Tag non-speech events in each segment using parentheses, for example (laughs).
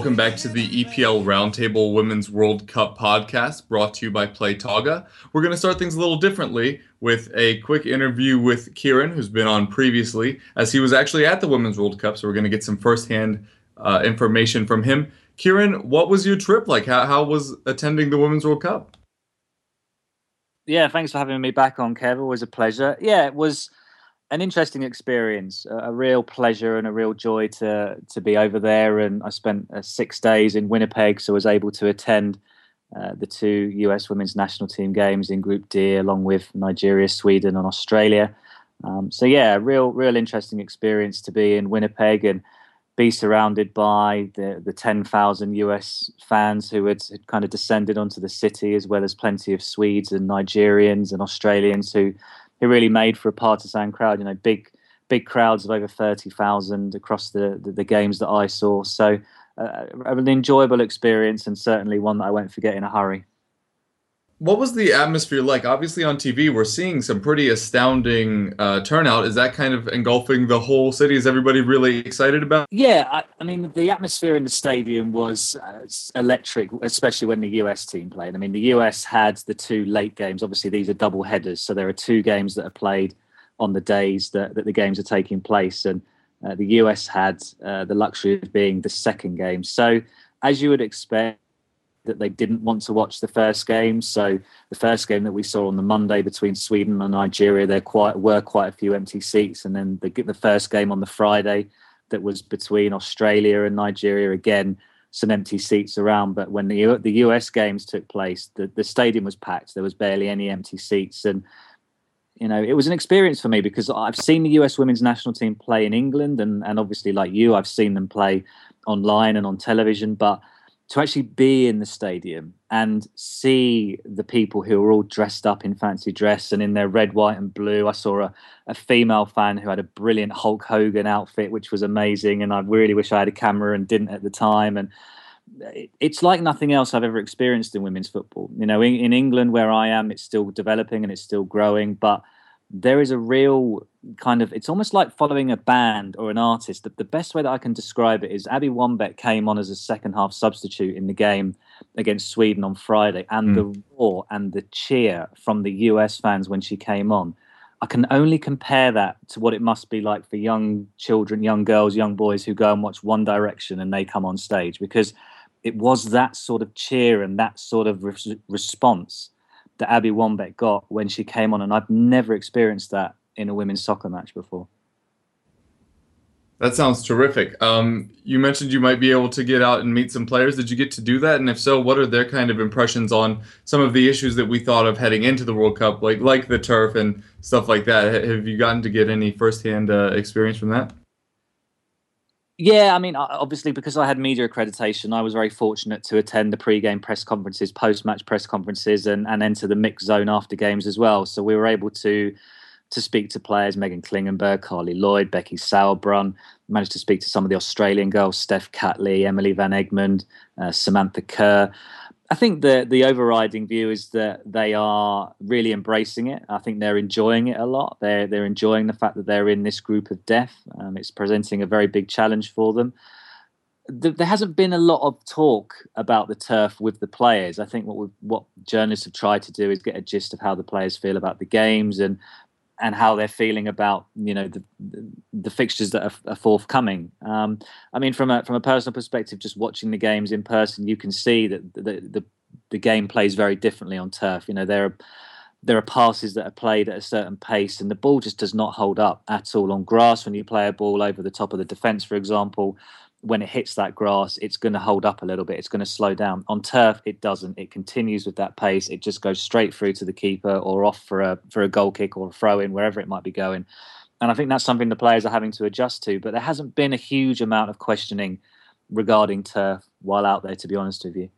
welcome back to the EPL Roundtable Women's World Cup podcast brought to you by Playtaga. We're going to start things a little differently with a quick interview with Kieran, who's been on previously, as he was actually at the Women's World Cup. So we're going to get some firsthand uh, information from him. Kieran, what was your trip like? How, how was attending the Women's World Cup? Yeah, thanks for having me back on, Kev. Always a pleasure. Yeah, it was an interesting experience, a, real pleasure and a real joy to to be over there. And I spent uh, six days in Winnipeg, so I was able to attend uh, the two US Women's National Team games in Group D, along with Nigeria, Sweden, and Australia. Um, so yeah, real real interesting experience to be in Winnipeg and be surrounded by the the ten thousand US fans who had, had kind of descended onto the city, as well as plenty of Swedes and Nigerians and Australians who who really made for a partisan crowd. You know, big big crowds of over thirty thousand across the, the, the games that I saw. So uh, an enjoyable experience and certainly one that I won't forget in a hurry. What was the atmosphere like? Obviously, on TV, we're seeing some pretty astounding uh, turnout. Is that kind of engulfing the whole city? Is everybody really excited about? Yeah, I, I mean, the atmosphere in the stadium was uh, electric, especially when the US team played. I mean, the US had the two late games. Obviously, these are double headers, so there are two games that are played on the days that, that the games are taking place, and uh, the US had uh, the luxury of being the second game. So, as you would expect that they didn't want to watch the first game. So the first game that we saw on the Monday between Sweden and Nigeria, there quite were quite a few empty seats, and then the, the first game on the Friday that was between Australia and Nigeria again. Some empty seats around, but when the the US games took place, the, the stadium was packed. There was barely any empty seats, and you know it was an experience for me because I've seen the US women's national team play in England, and and obviously like you, I've seen them play online and on television, but to actually be in the stadium and see the people who are all dressed up in fancy dress and in their red, white, and blue. I saw a, a female fan who had a brilliant Hulk Hogan outfit, which was amazing. And I really wish I had a camera and didn't at the time. And it, it's like nothing else I've ever experienced in women's football. You know, in, in England, where I am, it's still developing and it's still growing. But there is a real kind of it's almost like following a band or an artist the, the best way that i can describe it is abby wambach came on as a second half substitute in the game against sweden on friday and Mm. the roar and the cheer from the us fans when she came on i can only compare that to what it must be like for young children young girls young boys who go and watch one direction and they come on stage because it was that sort of cheer and that sort of res- response that Abby Wambach got when she came on, and I've never experienced that in a women's soccer match before. That sounds terrific. Um, you mentioned you might be able to get out and meet some players. Did you get to do that? And if so, what are their kind of impressions on some of the issues that we thought of heading into the World Cup, like like the turf and stuff like that? Have you gotten to get any firsthand uh, experience from that? Yeah, I mean, obviously, because I had media accreditation, I was very fortunate to attend the pre-game press conferences, post-match press conferences, and, and enter the mixed zone after games as well. So we were able to to speak to players, Meghan Klingenberg, Carli Lloyd, Becky Sauerbrunn. Managed to speak to some of the Australian girls, Steph Catley, Emily Van Egmond, uh, Samantha Kerr. I think the the overriding view is that they are really embracing it. I think they're enjoying it a lot. They're they're enjoying the fact that they're in this group of death. Um, it's presenting a very big challenge for them. Th- There hasn't been a lot of talk about the turf with the players. I think what what journalists have tried to do is get a gist of how the players feel about the games and and how they're feeling about you know the the, fixtures that are, are forthcoming. Um, I mean, from a from a personal perspective, just watching the games in person, you can see that the the, the game plays very differently on turf. You know, there are there are passes that are played at a certain pace, and the ball just does not hold up at all on grass. When you play a ball over the top of the defence, for example, when it hits that grass, it's going to hold up a little bit. It's going to slow down. On turf, it doesn't. It continues with that pace. It just goes straight through to the keeper or off for a for a goal kick or a throw in, wherever it might be going. And I think that's something the players are having to adjust to. But there hasn't been a huge amount of questioning regarding turf while out there, to be honest with you.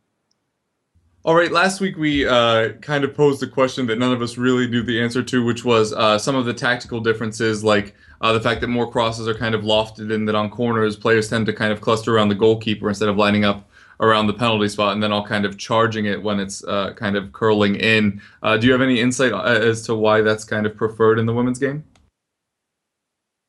All right, last week we uh, kind of posed a question that none of us really knew the answer to, which was uh, some of the tactical differences, like uh, the fact that more crosses are kind of lofted and that on corners, players tend to kind of cluster around the goalkeeper instead of lining up around the penalty spot and then all kind of charging it when it's uh, kind of curling in. Uh, do you have any insight uh, as to why that's kind of preferred in the women's game?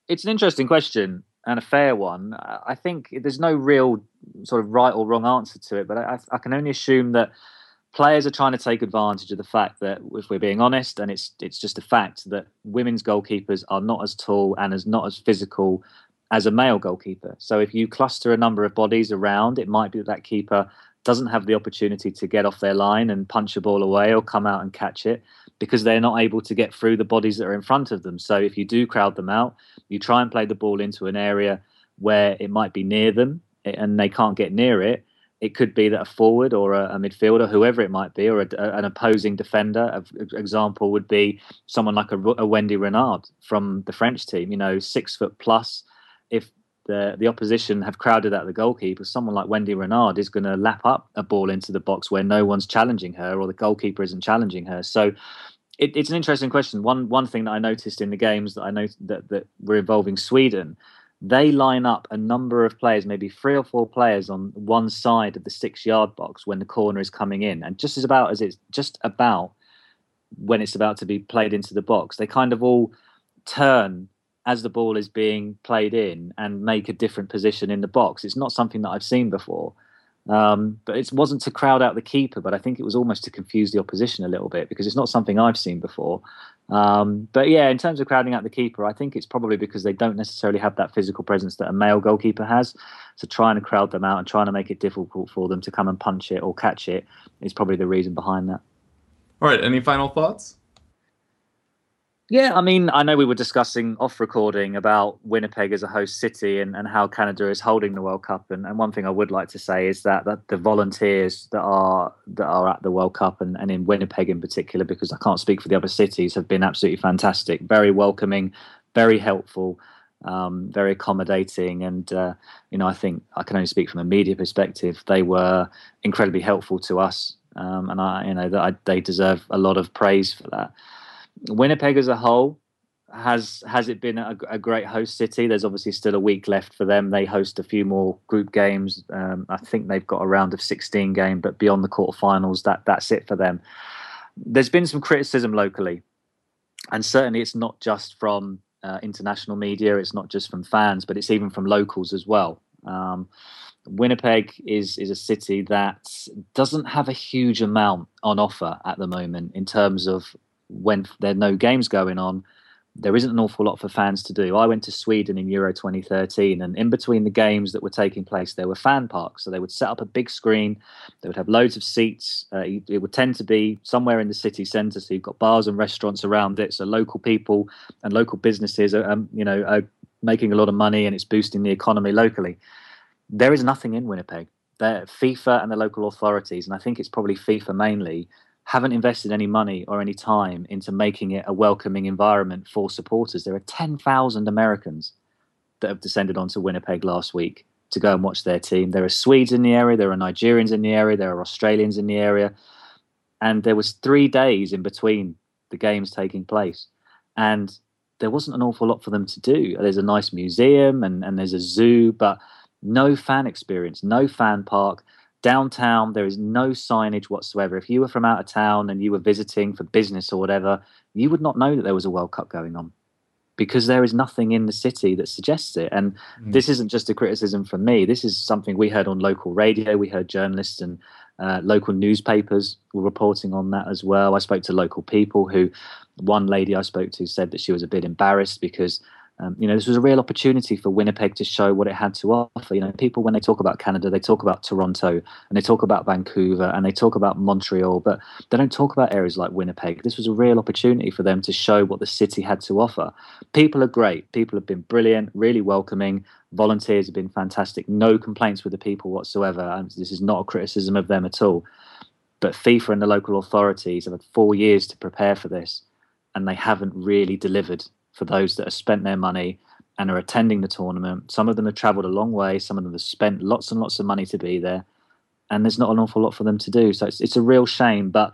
It's an interesting question and a fair one. I think there's no real sort of right or wrong answer to it, but I, I can only assume that players are trying to take advantage of the fact that, if we're being honest, and it's it's just a fact that women's goalkeepers are not as tall and as not as physical as a male goalkeeper. So if you cluster a number of bodies around, it might be that that keeper doesn't have the opportunity to get off their line and punch a ball away or come out and catch it because they're not able to get through the bodies that are in front of them. So if you do crowd them out, you try and play the ball into an area where it might be near them eh, and they can't get near it it could be that a forward or a, a midfielder, whoever it might be, or a, a, an opposing defender. An example would be someone like a, Wendie Renard from the French team. You know, six foot plus. If the the opposition have crowded out the goalkeeper, someone like Wendie Renard is going to lap up a ball into the box where no one's challenging her or the goalkeeper isn't challenging her. So. It, it's an interesting question. One one thing that I noticed in the games that I know that, that were involving Sweden they line up a number of players, maybe three or four players on one side of the six yard box when the corner is coming in. And just as about as it's just about when it's about to be played into the box, they kind of all turn as the ball is being played in and make a different position in the box. It's not something that I've seen before. Um, but it wasn't to crowd out the keeper, but I think it was almost to confuse the opposition a little bit because it's not something I've seen before. Um, but yeah, in terms of crowding out the keeper, I think it's probably because they don't necessarily have that physical presence that a male goalkeeper has. So trying to crowd them out and trying to make it difficult for them to come and punch it or catch it is probably the reason behind that. All right. Any final thoughts? Yeah, I mean, I know we were discussing off recording about Winnipeg as a host city and, and how Canada is holding the World Cup. And, and one thing I would like to say is that, that the volunteers that are that are at the World Cup and, and in Winnipeg in particular, because I can't speak for the other cities, have been absolutely fantastic, very welcoming, very helpful. Um, very accommodating, and uh, you know, I think I can only speak from a media perspective. They were incredibly helpful to us, um, and I, you know, that they deserve a lot of praise for that. Winnipeg as a whole has has it been a, a, great host city? There's obviously still a week left for them. They host a few more group games. Um, I think they've got a round of 16 game, but beyond the quarterfinals, that that's it for them. There's been some criticism locally, and certainly it's not just from uh, international media. It's not just from fans, but it's even from locals as well. Um, Winnipeg is is a city that doesn't have a huge amount on offer at the moment in terms of when there are no games going on, there isn't an awful lot for fans to do. I went to Sweden in Euro 2013, and in between the games that were taking place, there were fan parks. So they would set up a big screen, they would have loads of seats. Uh, it would tend to be somewhere in the city centre, so you've got bars and restaurants around it. So local people and local businesses are, um, you know, are making a lot of money, and it's boosting the economy locally. There is nothing in Winnipeg. There, FIFA and the local authorities, and I think it's probably FIFA mainly, haven't invested any money or any time into making it a welcoming environment for supporters. There are 10,000 Americans that have descended onto Winnipeg last week to go and watch their team. There are Swedes in the area, there are Nigerians in the area, there are Australians in the area. And there was 3 days in between the games taking place. And there wasn't an awful lot for them to do. There's a nice museum and, and there's a zoo, but no fan experience, no fan park downtown there is no signage whatsoever. If you were from out of town and you were visiting for business or whatever you would not know that there was a world cup going on because there is nothing in the city that suggests it. And mm. this isn't just a criticism from me. This is something we heard on local radio. We heard journalists and uh, local newspapers were reporting on that as well. I spoke to local people who one lady i spoke to said that she was a bit embarrassed because Um, you know, this was a real opportunity for Winnipeg to show what it had to offer. You know, people when they talk about Canada, they talk about Toronto and they talk about Vancouver and they talk about Montreal, but they don't talk about areas like Winnipeg. This was a real opportunity for them to show what the city had to offer. People are great. People have been brilliant, really welcoming. Volunteers have been fantastic. No complaints with the people whatsoever. And this is not a criticism of them at all. But FIFA and the local authorities have had four years to prepare for this, and they haven't really delivered for those that have spent their money and are attending the tournament. Some of them have travelled a long way. Some of them have spent lots and lots of money to be there, and there's not an awful lot for them to do. So it's it's a real shame. But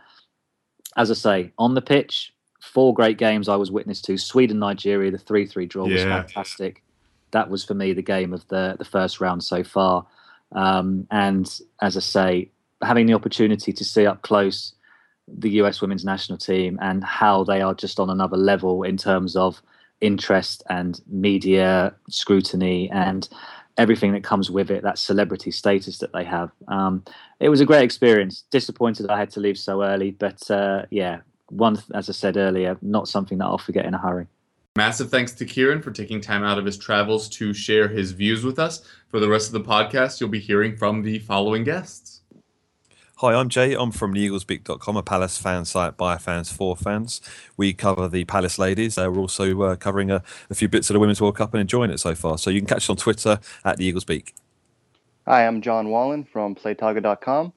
as I say, on the pitch, four great games I was witness to. Sweden Nigeria, the three three draw was fantastic. That was for me the game of the the first round so far. Um, and as I say, having the opportunity to see up close the US women's national team and how they are just on another level in terms of interest and media scrutiny and everything that comes with it, that celebrity status that they have. Um, it was a great experience. Disappointed I had to leave so early, but uh, yeah, one, as I said earlier, not something that I'll forget in a hurry. Massive thanks to Kieran for taking time out of his travels to share his views with us. For the rest of the podcast, you'll be hearing from the following guests. Hi, I'm Jay. I'm from theeaglesbeak.com, a Palace fan site by fans for fans. We cover the Palace ladies. Uh, we're also uh, covering a, a few bits of the Women's World Cup and enjoying it so far. So you can catch us on Twitter at the Eagles Beak. Hi, I'm John Wallen from PlayTaga.com.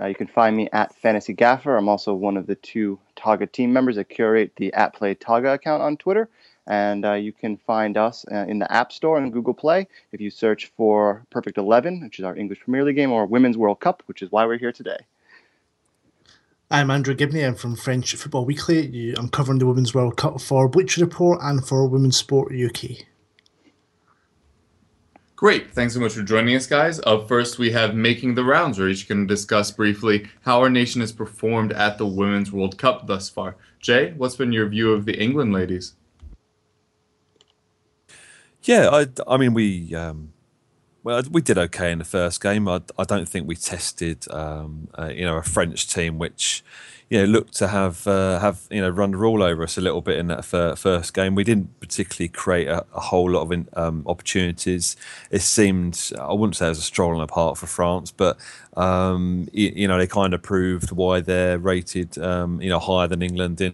Uh, you can find me at Fantasy Gaffer. I'm also one of the two Taga team members that curate the at account on Twitter. And uh, you can find us uh, in the App Store and Google Play if you search for Perfect 11, which is our English Premier League game, or Women's World Cup, which is why we're here today. I'm Andrew Gibney. I'm from French Football Weekly. I'm covering the Women's World Cup for Bleacher Report and for Women's Sport UK. Great. Thanks so much for joining us, guys. Up first, we have Making the Rounds, where each can discuss briefly how our nation has performed at the Women's World Cup thus far. Jay, what's been your view of the England ladies? Yeah, I, I mean, we um, well, we did okay in the first game. I, I don't think we tested, um, uh, you know, a French team which, you know, looked to have uh, have you know run the rule over us a little bit in that fir- first game. We didn't particularly create a, a whole lot of in, um, opportunities. It seemed I wouldn't say it was a stroll in the park for France, but um, you, you know they kind of proved why they're rated, um, you know, higher than England in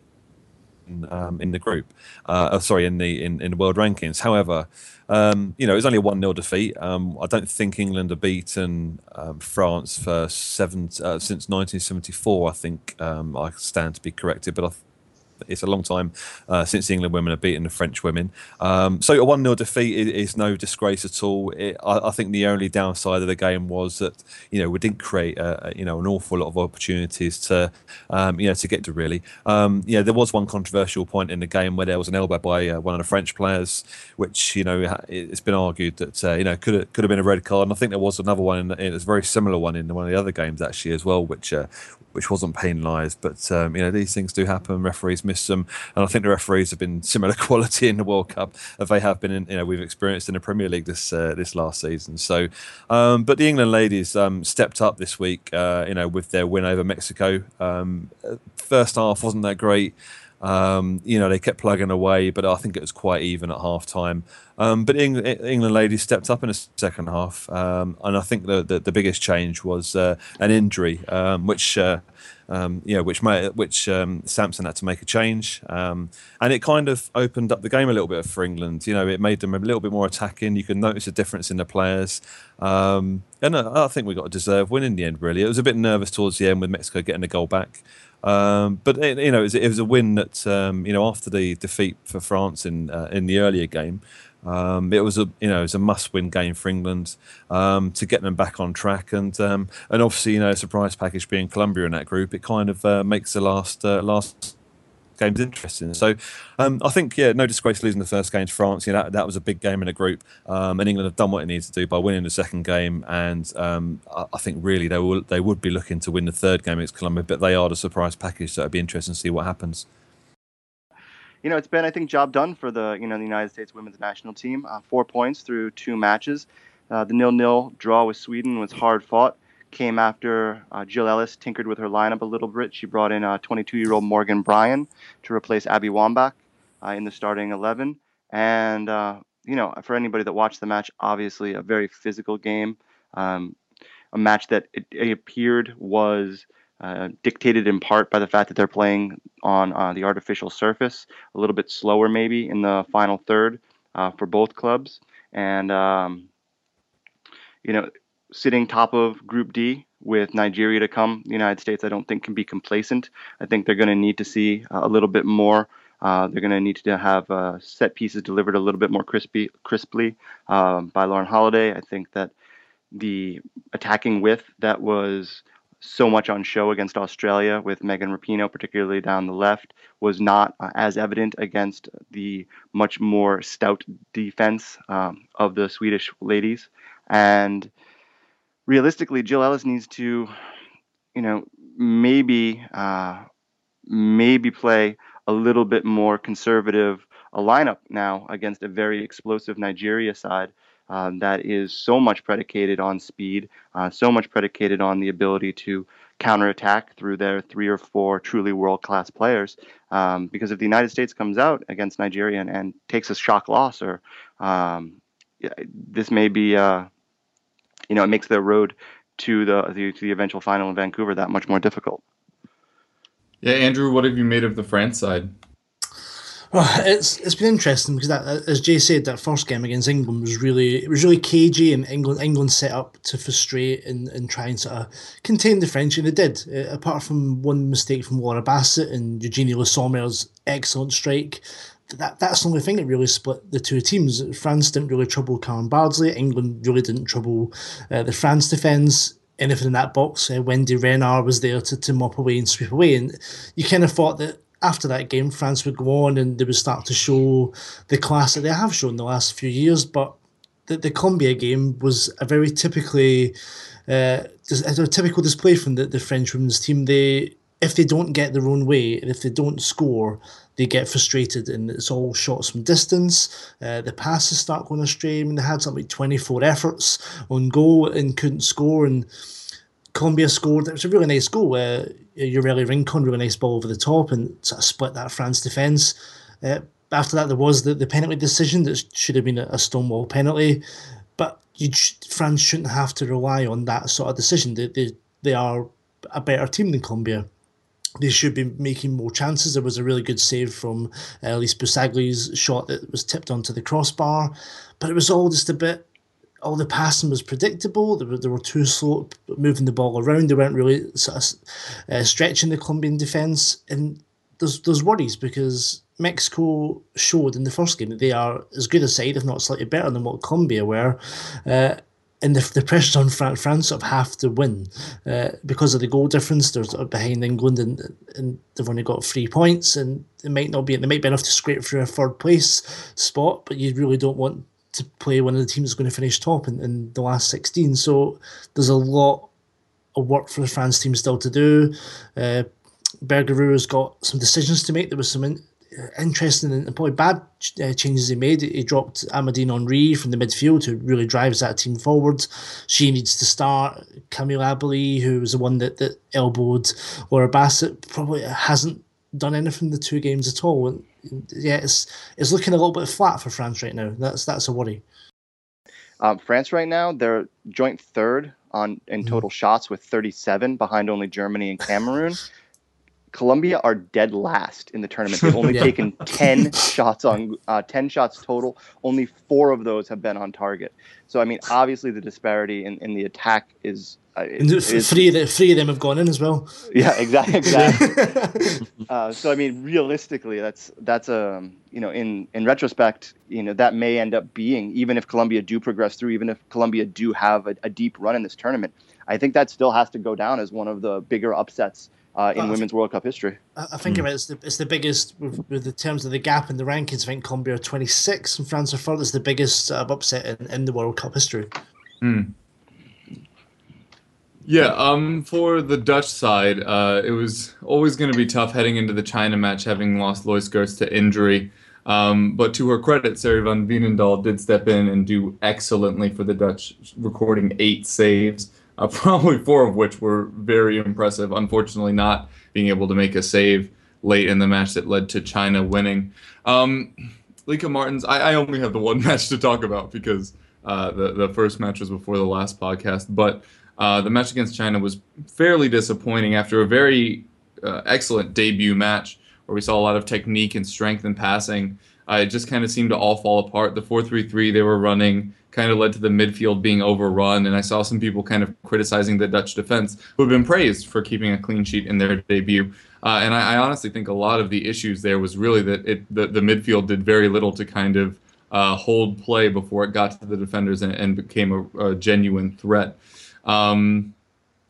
um, in the group. Uh, oh, sorry, in the in, in the world rankings. However, um, you know, it was only a one 0 defeat. Um, I don't think England have beaten um, France for seven uh, since 1974. I think um, I stand to be corrected, but I. It's a long time uh, since the England women have beaten the French women. Um, so a 1 0 defeat is, is no disgrace at all. It, I, I think the only downside of the game was that, you know, we didn't create, a, you know, an awful lot of opportunities to, um, you know, to get to really. Um, yeah, there was one controversial point in the game where there was an elbow by uh, one of the French players, which, you know, it's been argued that, uh, you know, could have, could have been a red card. And I think there was another one, in, in, it's a very similar one in one of the other games actually as well, which, uh, which wasn't penalised. But um, you know these things do happen. Referees miss some. and I think the referees have been similar (laughs) quality in the World Cup as they have been in you know we've experienced in the Premier League this uh, this last season. So, um, but the England ladies um, stepped up this week. Uh, you know with their win over Mexico. Um, first half wasn't that great. Um, you know, they kept plugging away, but I think it was quite even at half time. Um, but Eng- England ladies stepped up in the second half, um, and I think the, the, the biggest change was uh, an injury, um, which uh, um, you know, which made, which um, Sampson had to make a change, um, and it kind of opened up the game a little bit for England. You know, it made them a little bit more attacking. You can notice a difference in the players, um, and I, I think we got a deserved win in the end. Really, it was a bit nervous towards the end with Mexico getting the goal back. Um, but it, you know, it was, it was a win that um, you know after the defeat for France in uh, in the earlier game, um, it was a you know it was a must-win game for England um, to get them back on track, and um, and obviously you know surprise package being Colombia in that group, it kind of uh, makes the last uh, last games interesting. So um, I think yeah, no disgrace losing the first game to France. You know that, that was a big game in a group, um, and England have done what it needs to do by winning the second game. And um, I, I think really they will they would be looking to win the third game against Colombia, but they are the surprise package, so it'd be interesting to see what happens. You know, it's been, I think, job done for the you know the United States women's national team. Uh, four points through two matches. Uh, the nil-nil draw with Sweden was hard fought. Came after uh, Jill Ellis tinkered with her lineup a little bit. She brought in uh, 22-year-old Morgan Brian to replace Abby Wambach uh, in the starting 11. And uh, you know, for anybody that watched the match, obviously a very physical game, um, a match that it, it appeared was uh, dictated in part by the fact that they're playing on the artificial surface, a little bit slower maybe in the final third for both clubs, and um, you know, sitting top of Group D with Nigeria to come, the United States I don't think can be complacent. I think they're going to need to see a little bit more. Uh, they're going to need to have uh, set pieces delivered a little bit more crispy, crisply um, by Lauren Holiday. I think that the attacking width that was so much on show against Australia with Megan Rapinoe, particularly down the left, was not uh, as evident against the much more stout defense um, of the Swedish ladies. And realistically, Jill Ellis needs to, you know, maybe uh, maybe play a little bit more conservative a lineup now against a very explosive Nigeria side uh, that is so much predicated on speed, uh, so much predicated on the ability to counterattack through their three or four truly world class players. Um, because if the United States comes out against Nigeria and, and takes a shock loss, or um, this may be, uh, you know, it makes their road to the, the to the eventual final in Vancouver that much more difficult. Yeah, Andrew, what have you made of the France side? Well, it's it's been interesting because that, as Jay said, that first game against England was really it was really cagey, and England England set up to frustrate and, and try and sort of contain the French, and they did. Uh, apart from one mistake from Laura Bassett and Eugenie Le Sommer's excellent strike, that that's the only thing that really split the two teams. France didn't really trouble Karen Bardsley. England really didn't trouble uh, the France defence. Anything in that box, uh, Wendie Renard was there to, to mop away and sweep away, and you kind of thought that after that game, France would go on and they would start to show the class that they have shown the last few years. But the, the Colombia game was a very typically uh, a typical display from the, the French women's team. They if they don't get their own way and if they don't score, they get frustrated and it's all shots from distance. Uh, the passes start going astray. I mean, they had something like 24 efforts on goal and couldn't score. And Colombia scored. It was a really nice goal. Uh, Yoreli Rincon, really nice ball over the top and sort of split that France defence. Uh, after that, there was the, the penalty decision that should have been a, a stonewall penalty. But you, France shouldn't have to rely on that sort of decision. They, they, they are a better team than Colombia. They should be making more chances. There was a really good save from uh, Elise Bussaglia's shot that was tipped onto the crossbar, but it was all just a bit all the passing was predictable. They were, they were too slow moving the ball around. They weren't really sort of uh, stretching the Colombian defence. And there's there's worries because Mexico showed in the first game that they are as good a side, if not slightly better than what Colombia were. Uh, and the, the pressure on France, France sort of have to win uh, because of the goal difference. They're sort of behind England and, and they've only got three points and it might not be, they might be enough to scrape through a third place spot, but you really don't want to play one of the teams that's going to finish top in, in the last 16. So there's a lot of work for the France team still to do. Uh, Bergeroo has got some decisions to make. There was some in, interesting and probably bad uh, changes he made. He dropped Amandine Henry from the midfield, who really drives that team forward. She needs to start. Camille Abily, who was the one that, that elbowed Laura Bassett, probably hasn't done anything in the two games at all. And yeah, it's it's looking a little bit flat for France right now. That's that's a worry. Um, France right now they're joint third on in mm-hmm. total mm. shots with 37, behind only Germany and Cameroon. (laughs) Colombia are dead last in the tournament. They've only (laughs) yeah. taken 10 (laughs) shots on uh, 10 shots total. Only four of those have been on target. So I mean, obviously the disparity in, in the attack is uh, three, of the, three of them have gone in as well. Yeah, (laughs) exactly. exactly. uh, so I mean, realistically, that's that's a um, you know in in retrospect, you know that may end up being even if Colombia do progress through, even if Colombia do have a, a deep run in this tournament, I think that still has to go down as one of the bigger upsets uh, in Women's World Cup history. I think mm. it's the it's the biggest with, with, the terms of the gap in the rankings. I think Colombia are 26 and France are third. It's the biggest uh, upset in, in the World Cup history. Mm. Yeah, um, for the Dutch side, uh, it was always going to be tough heading into the China match, having lost Loes Geurts to injury. Um, but to her credit, Sari van Veenendaal did step in and do excellently for the Dutch, recording eight saves, uh, (laughs) probably four of which were very impressive. Unfortunately, not being able to make a save late in the match that led to China winning. Um, Lieke Martens. I, I only have the one (laughs) match to talk about because uh, the the first match was before the last podcast. But uh, the match against China was fairly disappointing after a very uh, excellent debut match where we saw a lot of technique and strength and passing. Uh, it just kind of seemed to all fall apart. The 4-3-3 they were running kind of led to the midfield being overrun, and I saw some people kind of criticizing the Dutch defense, who have been praised for keeping a clean sheet in their debut. Uh, and I, I, honestly think a lot of the issues there was really that it the, the midfield did very little to kind of uh, hold play before it got to the defenders and, and became a, a, genuine threat. Um,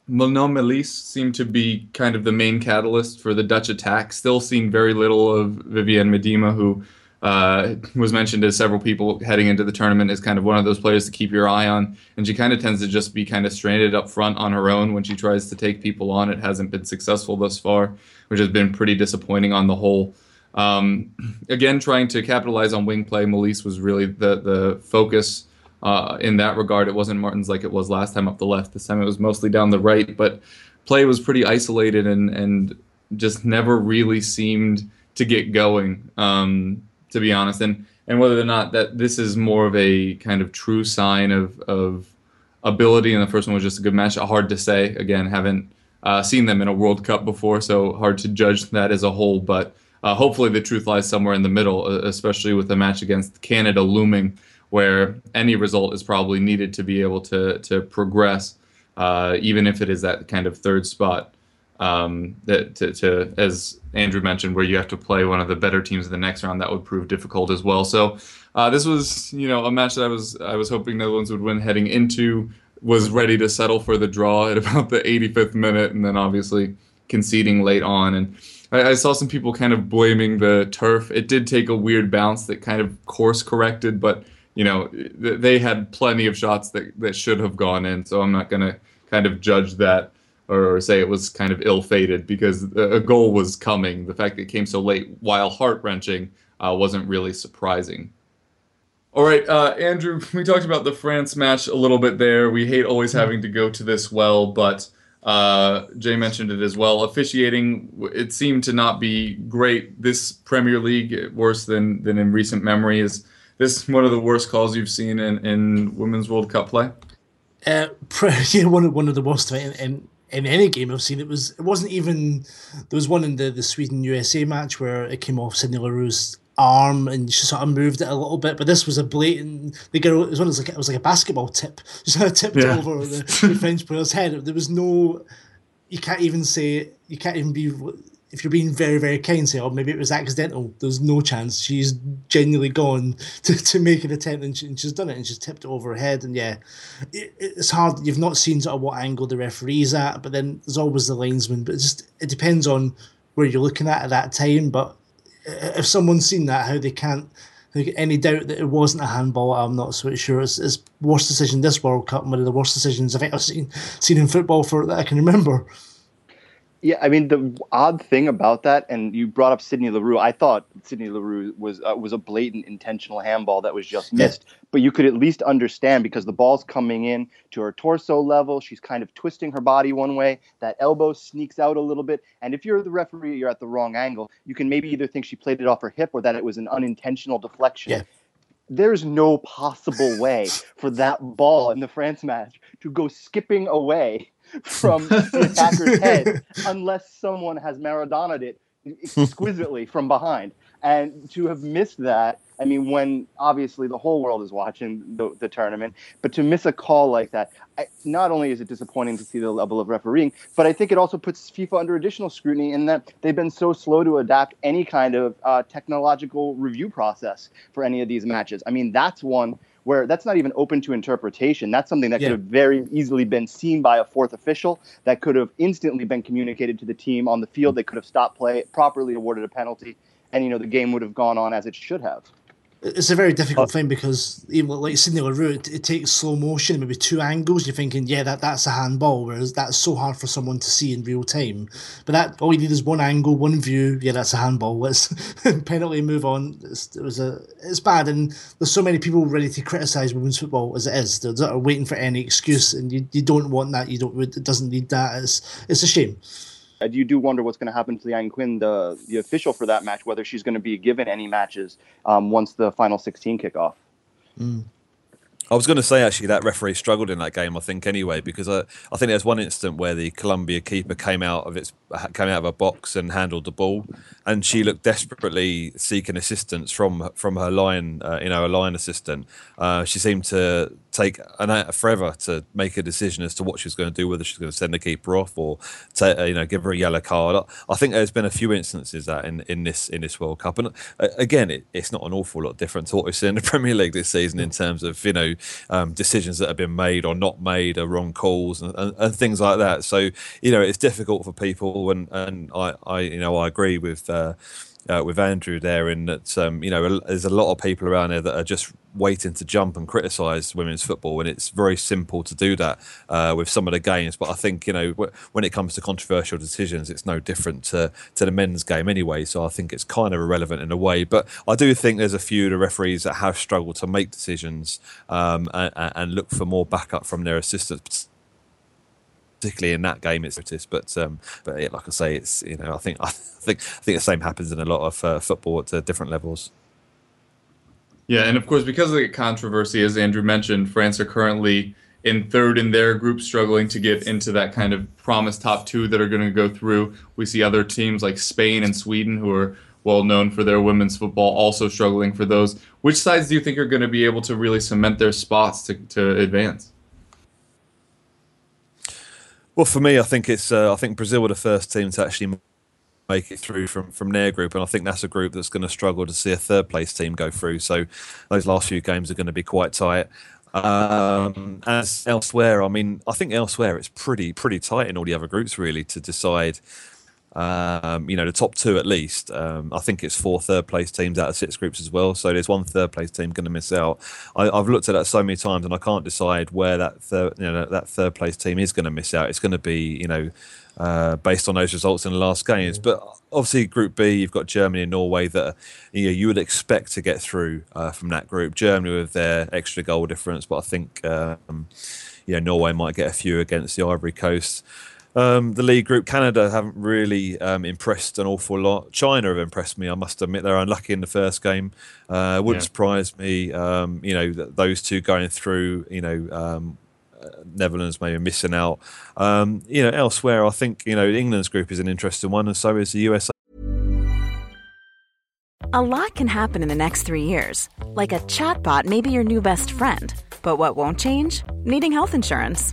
Melis seemed to be kind of the main catalyst for the Dutch attack. Still seen very little of Vivianne Miedema, who uh, was mentioned as several people heading into the tournament as kind of one of those players to keep your eye on. And she kind of tends to just be kind of stranded up front on her own when she tries to take people on. It hasn't been successful thus far, which has been pretty disappointing on the whole. Um, again, trying to capitalize on wing play, Melis was really the the focus uh, in that regard. It wasn't Martens like it was last time up the left. This time it was mostly down the right, but play was pretty isolated and and just never really seemed to get going. Um, to be honest, and and whether or not that this is more of a kind of true sign of of ability, and the first one was just a good match. Hard to say. Again, haven't uh, seen them in a World Cup before, so hard to judge that as a whole. But uh, hopefully, the truth lies somewhere in the middle, especially with a match against Canada looming, where any result is probably needed to be able to to progress, uh, even if it is that kind of third spot um, that to, to, as Andrew mentioned, where you have to play one of the better teams in the next round, that would prove difficult as well. So uh, this was, you know, a match that I was I was hoping Netherlands would win heading into. Was ready to settle for the draw at (laughs) about the 85th minute, and then obviously conceding late on. And I, I saw some people kind of blaming the turf. It did take a weird bounce that kind of course corrected, but you know they had plenty of shots that that should have gone in. So I'm not going to kind of judge that or say it was kind of ill-fated because a goal was coming. The fact that it came so late, while heart-wrenching, uh, wasn't really surprising. All right, uh, Andrew, (laughs) we talked about the France match a little bit there. We hate always having to go to this well, but uh, Jay mentioned it as well. Officiating, it seemed to not be great this Premier League, worse than, than in recent memory. Is this one of the worst calls you've seen in, in Women's World Cup play? Uh, yeah, (laughs) one of one of the worst. And, and in any game I've seen. It was it wasn't even there was one in the the Sweden USA match where it came off Sydney Leroux's arm and she sort of moved it a little bit, but this was a blatant. The girl it was like it was like a basketball tip, (laughs) just kind of tipped yeah. over the, the (laughs) French player's head. There was no. You can't even say you can't even be if you're being very, very kind, say, oh, maybe it was accidental. There's no chance. She's genuinely gone (laughs) to, to make an attempt and, she, and she's done it and she's tipped it over her head. And yeah, it, it's hard. You've not seen sort of what angle the referee's at, but then there's always the linesman. But it just it depends on where you're looking at at that time. But if someone's seen that, how they can't any doubt that it wasn't a handball, I'm not so sure. It's, worst decision this World Cup, one of the worst decisions I've ever seen seen in football for that I can remember. Yeah, I mean the odd thing about that, and you brought up Sydney Leroux. I thought Sydney Leroux was uh, was a blatant intentional handball that was just missed. Yeah. But you could at least understand because the ball's coming in to her torso level. She's kind of twisting her body one way. That elbow sneaks out a little bit, and if you're the referee, you're at the wrong angle. You can maybe either think she played it off her hip or that it was an unintentional deflection. Yeah. There's no possible way for that ball in the France match to go skipping away from the attacker's (laughs) head unless someone has Maradona'd it exquisitely (laughs) from behind. And to have missed that, I mean, when obviously the whole world is watching the, the tournament, but to miss a call like that, I, not only is it disappointing to see the level of refereeing, but I think it also puts FIFA under additional scrutiny in that they've been so slow to adapt any kind of uh, technological review process for any of these matches. I mean, that's one where that's not even open to interpretation. That's something that yeah. could have very easily been seen by a fourth official, that could have instantly been communicated to the team on the field. They could have stopped play, properly awarded a penalty, and you know the game would have gone on as it should have it's a very difficult uh, thing because even like Sydney Leroux, it, it takes slow motion, maybe two angles. You're thinking, yeah, that that's a handball, whereas that's so hard for someone to see in real time. But that all you need is one angle, one view. Yeah, that's a handball. (laughs) Let's penalty, move on. It's, it was a it's bad, and there's so many people ready to criticise women's football as it is. They're, they're waiting for any excuse, and you, you don't want that. You don't. It doesn't need that. It's it's a shame. Uh, you do wonder what's going to happen to Leanne Quinn, the the official for that match, whether she's going to be given any matches um, once the final 16 kick off. Mm. I was going to say actually that referee struggled in that game. I think anyway because I, I think there's one instant where the Colombia keeper came out of its came out of a box and handled the ball, and she looked desperately seeking assistance from from her line, uh, you know, a line assistant. Uh, she seemed to take an uh, forever to make a decision as to what she's going to do, whether she's going to send the keeper off or uh, you know give her a yellow card. I think there's been a few instances that in, in this in this World Cup, and uh, again, it, it's not an awful lot different to what we've seen in the (laughs) Premier League this season in terms of you know um, decisions that have been made or not made, or wrong calls and, and, and, things like that. So you know, it's difficult for people, and and I, I you know I agree with. Uh, uh, with Andrew there in that um, you know there's a lot of people around there that are just waiting to jump and criticise women's football, and it's very simple to do that uh, with some of the games. But I think you know when it comes to controversial decisions, it's no different to to the men's game anyway. So I think it's kind of irrelevant in a way. But I do think there's a few of the referees that have struggled to make decisions um, and, and look for more backup from their assistants particularly in that game it's noticed. But um, but yeah, like I say, it's you know I think (laughs) I think I think the same happens in a lot of uh, football at uh, different levels. Yeah, and of course, because of the controversy, as Andrew mentioned, France are currently in third in their group, struggling to get into that kind of promised top two that are going to go through. We see other teams like Spain and Sweden, who are well known for their women's football, also struggling for those. Which sides do you think are going to be able to really cement their spots to, to advance? Well, for me, I think it's uh, I think Brazil were the first team to actually make it through from from their group, and I think that's a group that's going to struggle to see a third place team go through. So those last few games are going to be quite tight. Um, as elsewhere, I mean, I think elsewhere it's pretty pretty tight in all the other groups really to decide um, you know, the top two at least. Um, I think it's four third place teams out of six groups as well. So there's one third place team going to miss out. I, have looked at that so many times and I can't decide where that third, you know, that third place team is going to miss out. It's going to be, you know, uh, based on those results in the last games. But obviously, Group B, you've got Germany and Norway that you, know, you would expect to get through uh, from that group. Germany with their extra goal difference, but I think um, you know Norway might get a few against the Ivory Coast. Um, the league group, Canada haven't really um, impressed an awful lot. China have impressed me. I must admit they're unlucky in the first game. Uh, wouldn't yeah. surprise me. Um, you know those two going through. You know um, uh, Netherlands maybe missing out. Um, you know elsewhere, I think you know England's group is an interesting one, and so is the USA. A lot can happen in the next three years, like a chatbot may be your new best friend. But what won't change? Needing health insurance.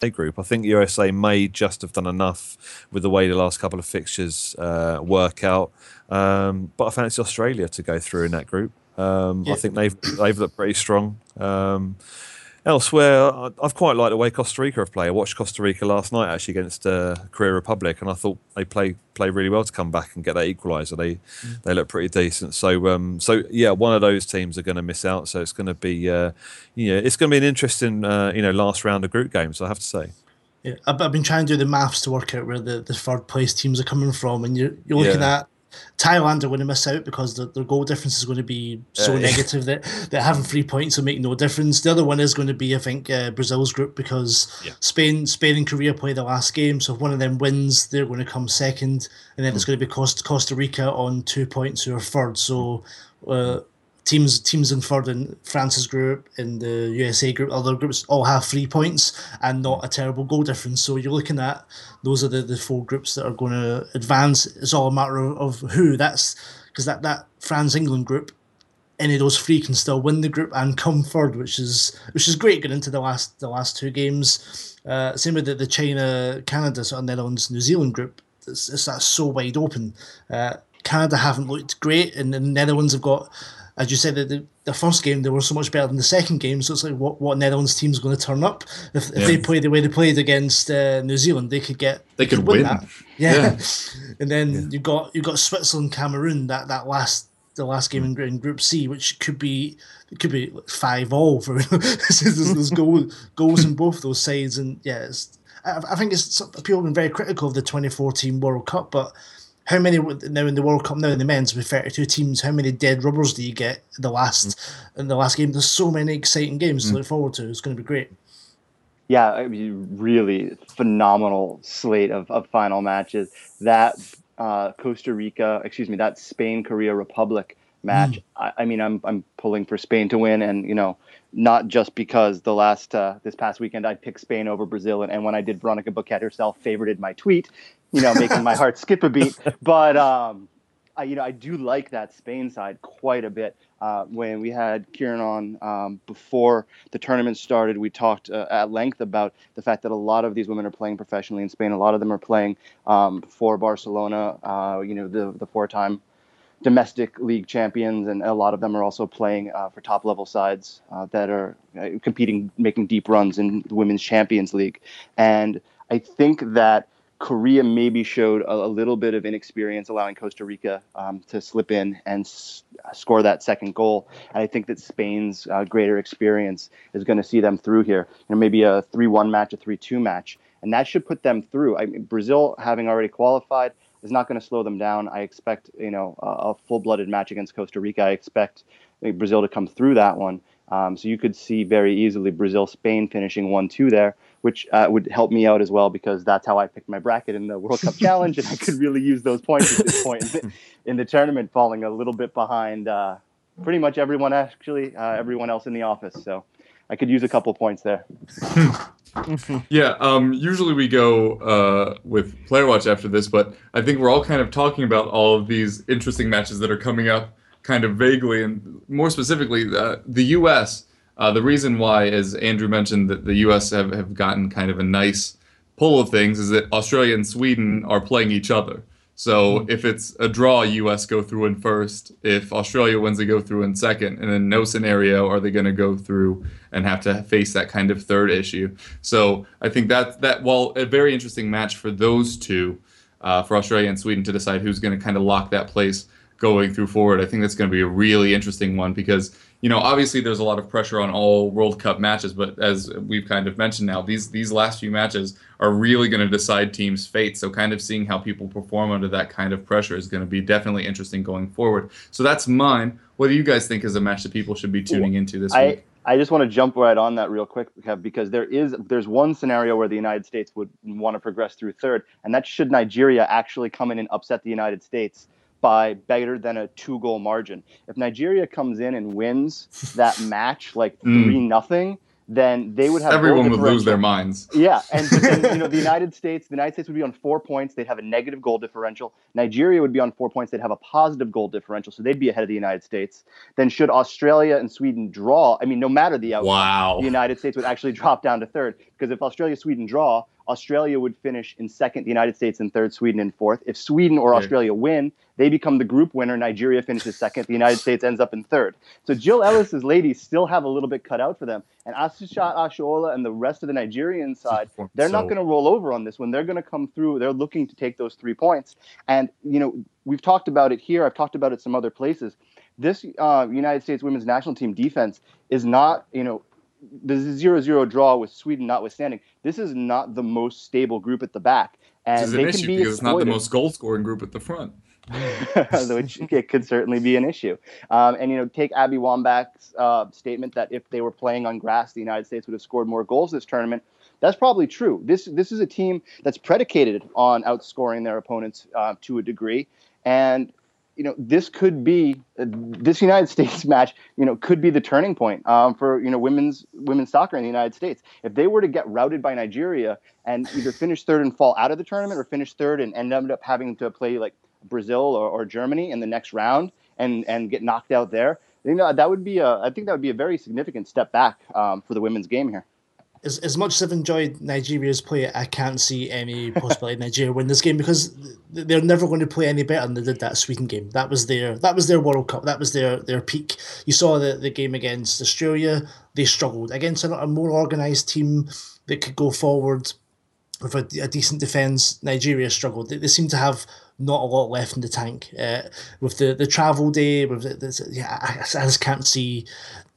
Group. I think USA may just have done enough with the way the last couple of fixtures uh, work out. Um, but I fancy Australia to go through in that group. Um, yeah. I think they've they've looked pretty strong. Um, Elsewhere, I've quite liked the way Costa Rica have played. I watched Costa Rica last night actually against uh, Korea Republic, and I thought they play play really well to come back and get that equaliser. They mm. they look pretty decent. So um, so yeah, one of those teams are going to miss out. So it's going to be uh, yeah, it's going to be an interesting uh, you know last round of group games. I have to say. Yeah, I've, I've been trying to do the maths to work out where the, the third place teams are coming from, and you're you're looking yeah. at Thailand are going to miss out because the, their goal difference is going to be so uh, (laughs) negative that, that having three points will make no difference. The other one is going to be, I think, uh, Brazil's group because yeah. Spain, Spain and Korea play the last game. So if one of them wins, they're going to come second, and then mm. it's going to be Costa, Costa Rica on two points who are third. So. Uh, teams teams in third in France's group, in the USA group, other groups all have three points and not a terrible goal difference. So you're looking at those are the, the four groups that are going to advance. It's all a matter of, of who. That's because that, that France England group any of those three can still win the group and come third, which is which is great going into the last the last two games. Uh, same with the, the China, Canada, sort of Netherlands, New Zealand group. It's, it's that's so wide open. Uh, Canada haven't looked great, and the Netherlands have got, as you said, the, the, the, first game they were so much better than the second game. So it's like, what what Netherlands team's going to turn up if, if yeah. they play the way they played against uh, New Zealand? They could get they could, could win. That. (laughs) Yeah, yeah. (laughs) and then yeah. you've got you've got Switzerland, Cameroon. That that last the last game in, in Group C, which could be it could be five all for (laughs) there's, there's goal, goals in both those sides, and yeah, I, I, think it's people have been very critical of the 2014 World Cup, but how many now in the World Cup now in the men's with 32 teams? How many dead rubbers do you get in the last mm. in the last game? There's so many exciting games mm. to look forward to. It's going to be great. Yeah, I mean, really phenomenal slate of, of final matches. That uh, Costa Rica, excuse me, that Spain Korea Republic match. Mm. I, I, mean, I'm I'm pulling for Spain to win, and you know, not just because the last uh, this past weekend I picked Spain over Brazil, and, and when I did, Veronica Boquete herself favorited my tweet, you know, making my heart skip a beat. (laughs) But um, I, you know, I do like that Spain side quite a bit. Uh, when we had Kieran on um, before the tournament started, we talked uh, at length about the fact that a lot of these women are playing professionally in Spain. A lot of them are playing um, for Barcelona. Uh, you know, the the four-time domestic league champions, and a lot of them are also playing uh, for top-level sides uh, that are uh, competing, making deep runs in the women's Champions League. And I think that Korea maybe showed a, a, little bit of inexperience, allowing Costa Rica um, to slip in and s- score that second goal. And I think that Spain's uh, greater experience is going to see them through here. You know, maybe a 3-1 match, a 3-2 match, and that should put them through. I mean, Brazil, having already qualified, is not going to slow them down. I expect, you know, a, a full-blooded match against Costa Rica. I expect Brazil to come through that one. Um, so you could see very easily Brazil, Spain finishing 1-2 there which uh, would help me out as well because that's how I picked my bracket in the World Cup (laughs) Challenge, and I could really use those points at this point in (laughs) the, in the tournament, falling a little bit behind uh, pretty much everyone actually, uh, everyone else in the office. So I could use a couple points there. (laughs) yeah, um, usually we go uh, with Player Watch after this, but I think we're all kind of talking about all of these interesting matches that are coming up kind of vaguely and more specifically uh, the U.S. Uh, the reason why, as Andrew mentioned, that the U.S. have, have gotten kind of a nice pull of things is that Australia and Sweden are playing each other. So mm-hmm. if it's a draw, U.S. go through in first. If Australia wins, they go through in second. And in no scenario are they going to go through and have to face that kind of third issue. So I think that that while a very interesting match for those two, uh, for Australia and Sweden to decide who's going to kind of lock that place going through forward, I think that's going to be a really interesting one because you know, obviously there's a lot of pressure on all World Cup matches, but as we've kind of mentioned now, these these last few matches are really going to decide teams' fate. So, kind of seeing how people perform under that kind of pressure is going to be definitely interesting going forward. So that's mine. What do you guys think is a match that people should be tuning into this I, week? I just want to jump right on that real quick because there is there's one scenario where the United States would want to progress through third, and that should Nigeria actually come in and upset the United States by better than a two goal margin. If Nigeria comes in and wins that (laughs) match like mm. three nothing, then they would have everyone would lose their minds. (laughs) Yeah, and then, you know the (laughs) United States, the United States would be on four points. They'd have a negative goal differential. Nigeria would be on four points. They'd have a positive goal differential, so they'd be ahead of the United States. Then should Australia and Sweden draw, I mean, no matter the outcome, wow. the United States would actually drop down to third because if Australia Sweden draw, Australia would finish in second, the United States in third, Sweden in fourth. If Sweden or Australia win, they become the group winner. Nigeria finishes second. The United States ends up in third. So Jill Ellis's ladies still have a little bit cut out for them. And Asisat Oshoala and the rest of the Nigerian side, they're not going to roll over on this one. They're going to come through. They're looking to take those three points. And, you know, we've talked about it here. I've talked about it some other places. This uh, United States women's national team defense is not, you know, the zero-zero draw with Sweden notwithstanding, this is not the most stable group at the back, and this is they an can issue be because it's not the most goal-scoring group at the front. (laughs) which it could certainly be an issue. Um, and you know, take Abby Wambach's uh, statement that if they were playing on grass, the United States would have scored more goals this tournament. That's probably true. This this is a team that's predicated on outscoring their opponents uh, to a degree, and you know, this could be uh, this United (laughs) States match. You know, could be the turning point um, for you know women's women's soccer in the United States. If they were to get routed by Nigeria and either finish third and fall out of the tournament, or finish third and end up having to play like Brazil or, or Germany in the next round and and get knocked out there, you know that would be a I think that would be a very significant step back um, for the women's game here. As, as much as I've enjoyed Nigeria's play, I can't see any possibility of (laughs) Nigeria win this game because they're never going to play any better than they did that Sweden game. That was their that was their World Cup. That was their their peak. You saw the, the game against Australia. They struggled against a, a more organised team that could go forward with a, a decent defence. Nigeria struggled. They, they seem to have not a lot left in the tank. Uh, with the, the travel day, with the, the, yeah, I, I, just can't see.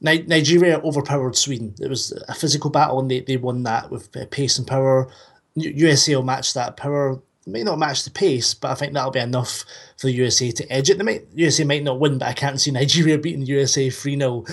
Ni- Nigeria overpowered Sweden. It was a physical battle, and they, they won that with uh, pace and power. USA will match that power. may not match the pace, but I think that'll be enough for the USA to edge it. They might, USA might not win, but I can't see Nigeria beating USA 3 0.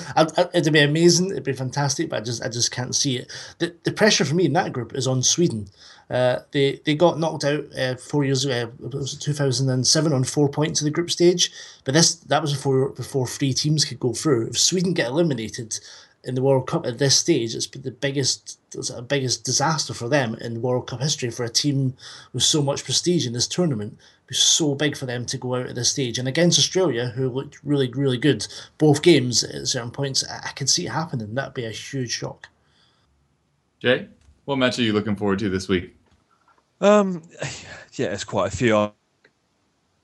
It'd be amazing, it'd be fantastic, but I just I just can't see it. The, the pressure for me in that group is on Sweden. Uh, they they got knocked out uh, four years ago. Uh, it was 2007 on four points in the group stage, but this that was before before three teams could go through. If Sweden get eliminated in the World Cup at this stage, it's the biggest it's a biggest disaster for them in World Cup history for a team with so much prestige in this tournament. It was so big for them to go out at this stage, and against Australia, who looked really really good both games at certain points, I, I could see it happening. That'd be a huge shock. Jay, what match are you looking forward to this week? Um, (sighs) yeah, it's quite a few.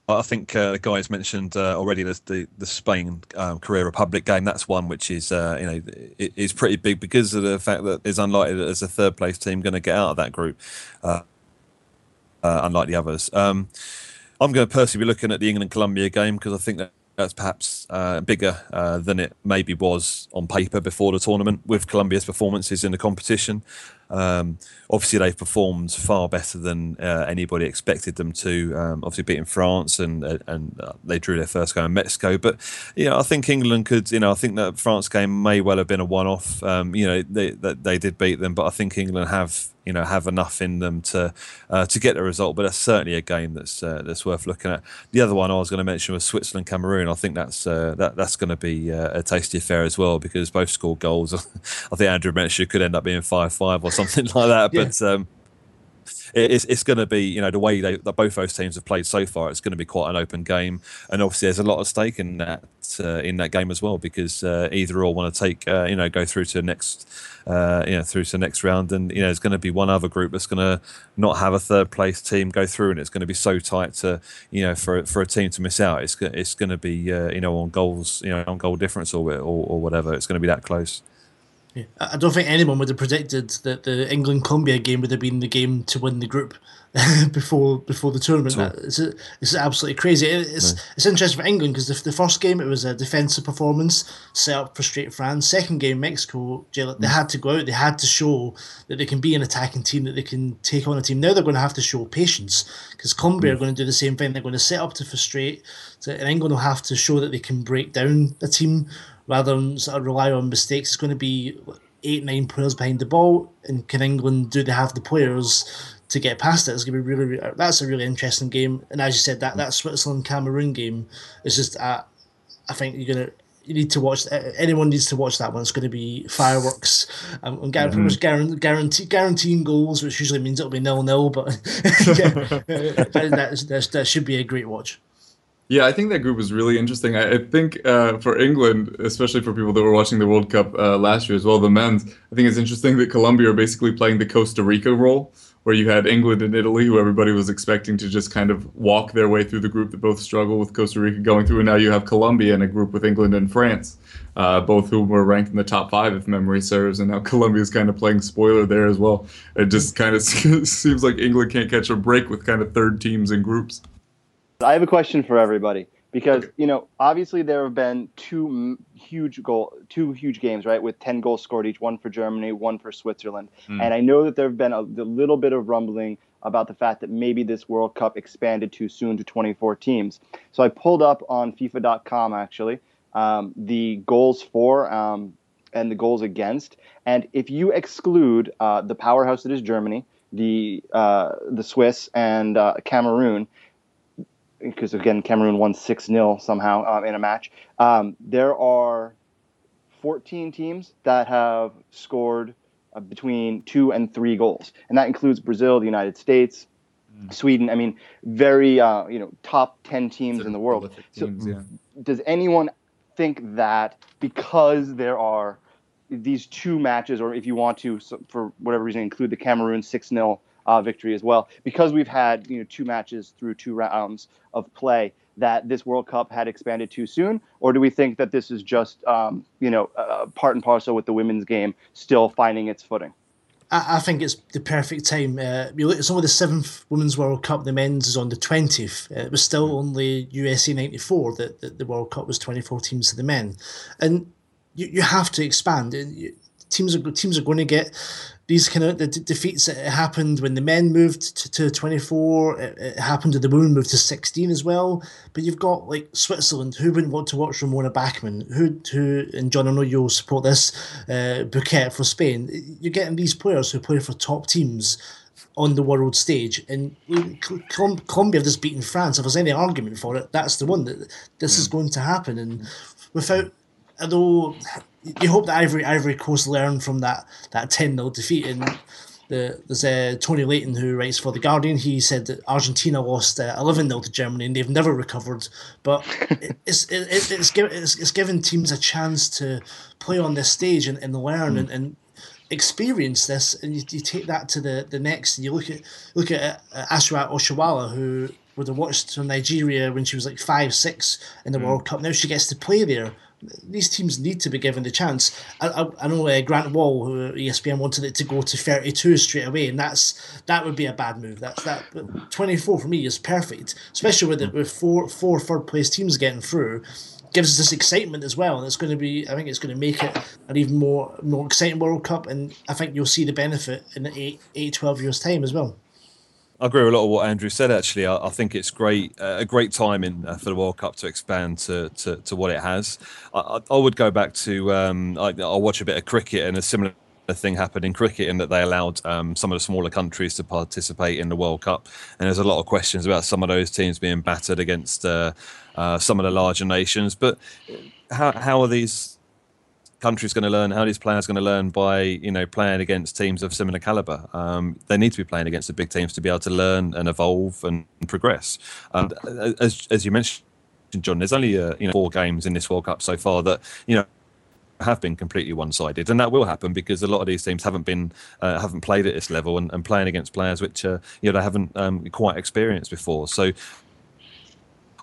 I, think uh, the guys mentioned uh, already the the, the Spain um, Korea Republic game. That's one which is uh, you know it, is pretty big because of the fact that it's unlikely that as a third place team going to get out of that group, uh, uh, unlike the others. Um, I'm going to personally be looking at the England Colombia game because I think that that's perhaps uh, bigger uh, than it maybe was on paper before the tournament with Colombia's performances in the competition. Um, obviously, they've performed far better than uh, anybody expected them to. Um, obviously, beating France and uh, and uh, they drew their first game in Mexico. But you know, I think England could. You know, I think that France game may well have been a one-off. Um, you know, they, they they did beat them, but I think England have you know have enough in them to uh, to get the result. But that's certainly a game that's uh, that's worth looking at. The other one I was going to mention was Switzerland Cameroon. I think that's uh, that that's going to be a tasty affair as well because both scored goals. (laughs) I think Andrew mentioned it could end up being five five or something something (laughs) like that. Yeah. But um, it's it's going to be you know the way they that both those teams have played so far. It's going to be quite an open game, and obviously there's a lot of stake in that uh, in that game as well because uh, either or want to take uh, you know go through to next uh, you know through to next round, and you know there's going to be one other group that's going to not have a third place team go through, and it's going to be so tight to you know for for a team to miss out. It's it's going to be uh, you know on goals you know on goal difference or or, or whatever. It's going to be that close. Yeah. I don't think anyone would have predicted that the England Colombia game would have been the game to win the group (laughs) before before the tournament. It's, it's absolutely crazy. It's it's interesting for England because the, the first game it was a defensive performance set up for straight France. Second game Mexico, they mm. had to go out. They had to show that they can be an attacking team, that they can take on a team. Now they're going to have to show patience because Colombia mm. are going to do the same thing. They're going to set up to frustrate, and England will have to show that they can break down a team rather than sort of rely on mistakes. It's going to be eight, nine players behind the ball, and can England do they have the players to get past it? It's going to be really, really that's a really interesting game. And as you said, that that Switzerland Cameroon game is just, uh, I think you're gonna. You need to watch. Anyone needs to watch that one. It's going to be fireworks. Um, I'm mm-hmm. guarantee, guarantee, guaranteeing goals, which usually means it'll be nil nil. But (laughs) yeah, (laughs) that, that, that should be a great watch. Yeah, I think that group was really interesting. I, I think uh, for England, especially for people that were watching the World Cup uh, last year as well, the men's, I think it's interesting that Colombia are basically playing the Costa Rica role, where you had England and Italy, who everybody was expecting to just kind of walk their way through the group that both struggle with Costa Rica going through, and now you have Colombia in a group with England and France, uh, both who were ranked in the top five, if memory serves, and now Colombia is kind of playing spoiler there as well. It just kind of (laughs) seems like England can't catch a break with kind of third teams and groups. I have a question for everybody because okay. you know obviously there have been two huge goal two huge games right with 10 goals scored each one for germany one for switzerland mm. and i know that there have been a, a, little bit of rumbling about the fact that maybe this world cup expanded too soon to 24 teams so i pulled up on fifa.com actually um, the goals for um, and the goals against and if you exclude uh, the powerhouse that is germany the uh, the swiss and uh, cameroon because again Cameroon won six 0 somehow um, in a match. Um, there are 14 teams that have scored uh, between two and three goals, and that includes Brazil, the United States, mm. Sweden. I mean, very uh, you know top 10 teams in the world. Teams, so, yeah. does anyone think that because there are these two matches, or if you want to, for whatever reason, include the Cameroon 6 0 uh, victory as well, because we've had you know two matches through two rounds of play, that this World Cup had expanded too soon, or do we think that this is just um, you know uh, part and parcel with the women's game still finding its footing? I, I think it's the perfect time. Uh, you look at some of the seventh Women's World Cup, the men's is on the 20th. Uh, it was still only USA 94 that, that the World Cup was 24 teams to the men. And you, you have to expand. Teams are teams are going to get these kind of the defeats. It happened when the men moved to, to 24. It, it happened when the women moved to 16 as well. But you've got like Switzerland. Who wouldn't want to watch Ramona Bachmann? Who, who and John, I know you'll support this. Uh, Boquete for Spain. You're getting these players who play for top teams on the world stage. And Colombia have just beaten France. If there's any argument for it, that's the one that this is going to happen. And without, although you hope that Ivory Ivory Coast learn from that that 10 0 defeat. And the, there's uh, Tony Leighton who writes for The Guardian. He said that Argentina lost uh, 11 uh, 0 to Germany and they've never recovered. But (laughs) it's, it, it's, it's, it's, it's given teams a chance to play on this stage and, and learn mm. and, and experience this. And you, you take that to the, the next. And you look at look at uh, Asisat Oshoala, who would have watched from Nigeria when she was like five, six in the mm. World Cup. Now she gets to play there these teams need to be given the chance. I, I, I know uh, Grant Wahl, who ESPN wanted it to go to 32 straight away, and that's that would be a bad move. That's that 24 for me is perfect, especially with it, with four four third place teams getting through. Gives us this excitement as well, and it's going to be. I think it's going to make it an even more more exciting World Cup, and I think you'll see the benefit in eight, eight 12 years time as well. I agree with a lot of what Andrew said. Actually, I, I think it's great, uh, a great timing uh, for the World Cup to expand to to, to what it has. I, I, would go back to um, I, will watch a bit of cricket, and a similar thing happened in cricket in that they allowed um, some of the smaller countries to participate in the World Cup, and there's a lot of questions about some of those teams being battered against uh, uh some of the larger nations. But how how are these country's going to learn, how these players going to learn by you know playing against teams of similar caliber. Um, they need to be playing against the big teams to be able to learn and evolve and progress. And as as you mentioned, John, there's only uh, you know four games in this World Cup so far that you know have been completely one-sided, and that will happen because a lot of these teams haven't been uh, haven't played at this level and, and playing against players which uh, you know they haven't um, quite experienced before. So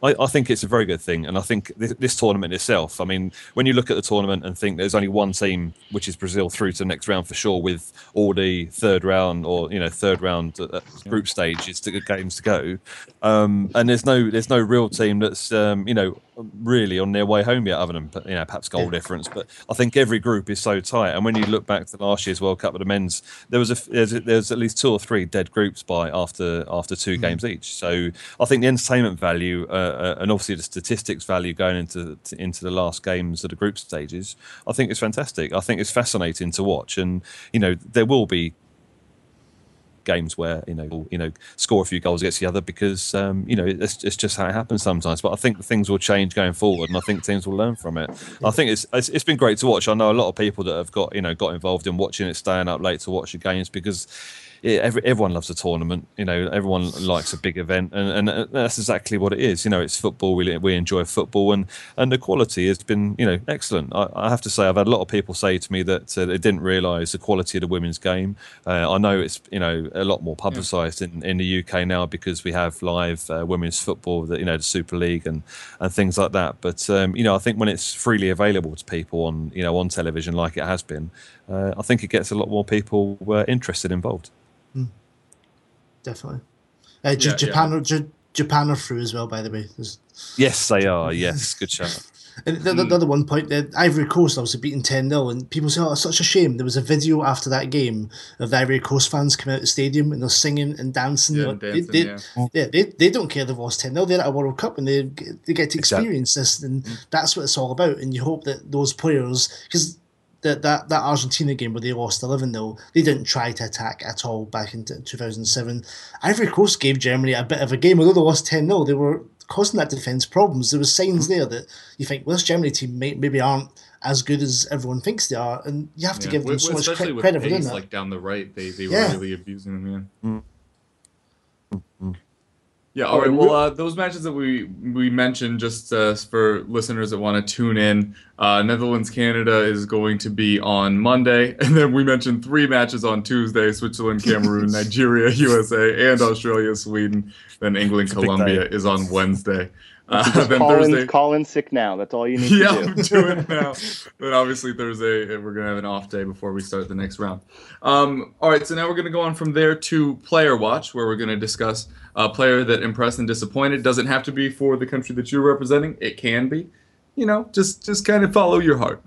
I, I, think it's a very good thing, and I think this, this, tournament itself. I mean, when you look at the tournament and think there's only one team, which is Brazil, through to the next round for sure, with all the third round or you know third round uh, group stages to games to go, um, and there's no there's no real team that's um, you know really on their way home yet, other than you know perhaps goal difference. But I think every group is so tight, and when you look back to last year's World Cup with the men's, there was a there's, there's at least two or three dead groups by after after two mm. games each. So I think the entertainment value uh, uh, and obviously the statistics value going into into the last games of the group stages, I think it's fantastic. I think it's fascinating to watch, and you know there will be games where you know you know score a few goals against the other because um, you know it's, it's just how it happens sometimes. But I think things will change going forward, and I think teams will learn from it. I think it's, it's it's been great to watch. I know a lot of people that have got you know got involved in watching it, staying up late to watch the games because yeah, every, everyone loves a tournament. You know, everyone likes a big event, and, and that's exactly what it is. You know, it's football. We we enjoy football, and and the quality has been you know excellent. I, I have to say, I've had a lot of people say to me that uh, they didn't realise the quality of the women's game. Uh, I know it's you know a lot more publicised yeah. in, in the UK now because we have live uh, women's football, that you know the Super League and and things like that. But um, you know, I think when it's freely available to people on you know on television like it has been, uh, I think it gets a lot more people uh, interested involved. Definitely. Uh, J- yeah, Japan, yeah. J- Japan are through as well, by the way. There's... Yes, they are. (laughs) Yes, good shout. And the, the, the, other one point, the Ivory Coast obviously beaten 10 0, and people say, Oh, it's such a shame. There was a video after that game of the Ivory Coast fans coming out of the stadium and they're singing and dancing. Yeah, dancing, they, yeah. yeah they, they don't care they've lost 10 0. They're at a World Cup and they, they get to experience exactly. this, and mm. that's what it's all about. And you hope that those players, because that that that Argentina game where they lost 11 0, they didn't try to attack at all back in 2007. Ivory Coast gave Germany a bit of a game, although they lost 10 0, they were causing that defence problems. There was signs there that you think, well, this Germany team may, maybe aren't as good as everyone thinks they are, and you have to yeah. give them so much credit for doing that. Like down the right, they, they were yeah. really abusing them. Yeah. Mm. Yeah, all right. Well, uh, those matches that we we mentioned, just uh, for listeners that want to tune in, uh, Netherlands Canada is going to be on Monday, (laughs) and then we mentioned three matches on Tuesday: Switzerland, Cameroon, (laughs) Nigeria, USA, and Australia, Sweden. Then England, Colombia is on Wednesday. Uh, (laughs) then call, Thursday. in, call in sick now. That's all you need Yeah, to I'm doing it now. (laughs) Then obviously Thursday uh, we're gonna have an off day before we start the next round. Um, all right, so now we're gonna go on from there to player watch, where we're gonna discuss a player that impressed and disappointed. Doesn't have to be for the country that you're representing. It can be. You know, just just kind of follow your heart.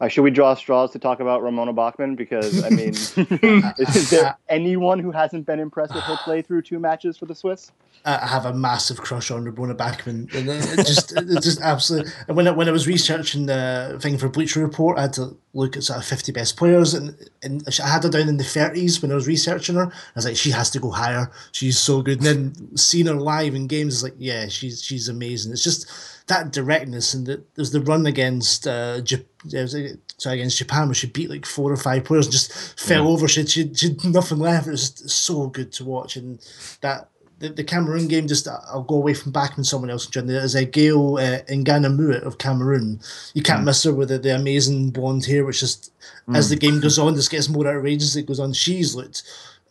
Uh, should we draw straws to talk about Ramona Bachmann? Because I mean, (laughs) is there anyone who hasn't been impressed with her play through two matches for the Swiss? I have a massive crush on Ramona Bachmann, and it just, it just absolutely. And when I, when I was researching the thing for Bleacher Report, I had to look at sort of fifty best players, and and I had her down in the thirties when I was researching her. I was like, she has to go higher. She's so good. And then seeing her live in games is like, yeah, she's she's amazing. It's just that directness, and the, there's the run against uh, Jap- it was, uh, sorry, against Japan where she beat like four or five players, and just fell over. She, she, she had nothing left. It was just so good to watch, and that the, the Cameroon game, just uh, I'll go away from backing someone else. John, there's a Gail uh, Enganamouit of Cameroon. You can't hmm. miss her with the, the amazing blonde hair, which just as hmm. the game goes on, just gets more outrageous. as It goes on. She's looked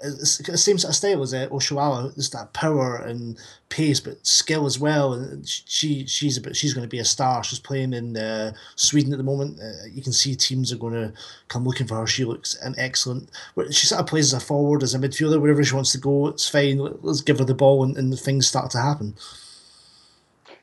the same sort of style as uh, Oshoala. Just that power and pace, but skill as well. And she she's a bit, she's going to be a star. She's playing in uh, Sweden at the moment. Uh, you can see teams are going to come looking for her. She looks an excellent. She sort of plays as a forward, as a midfielder, wherever she wants to go. It's fine. Let's give her the ball, and, and things start to happen.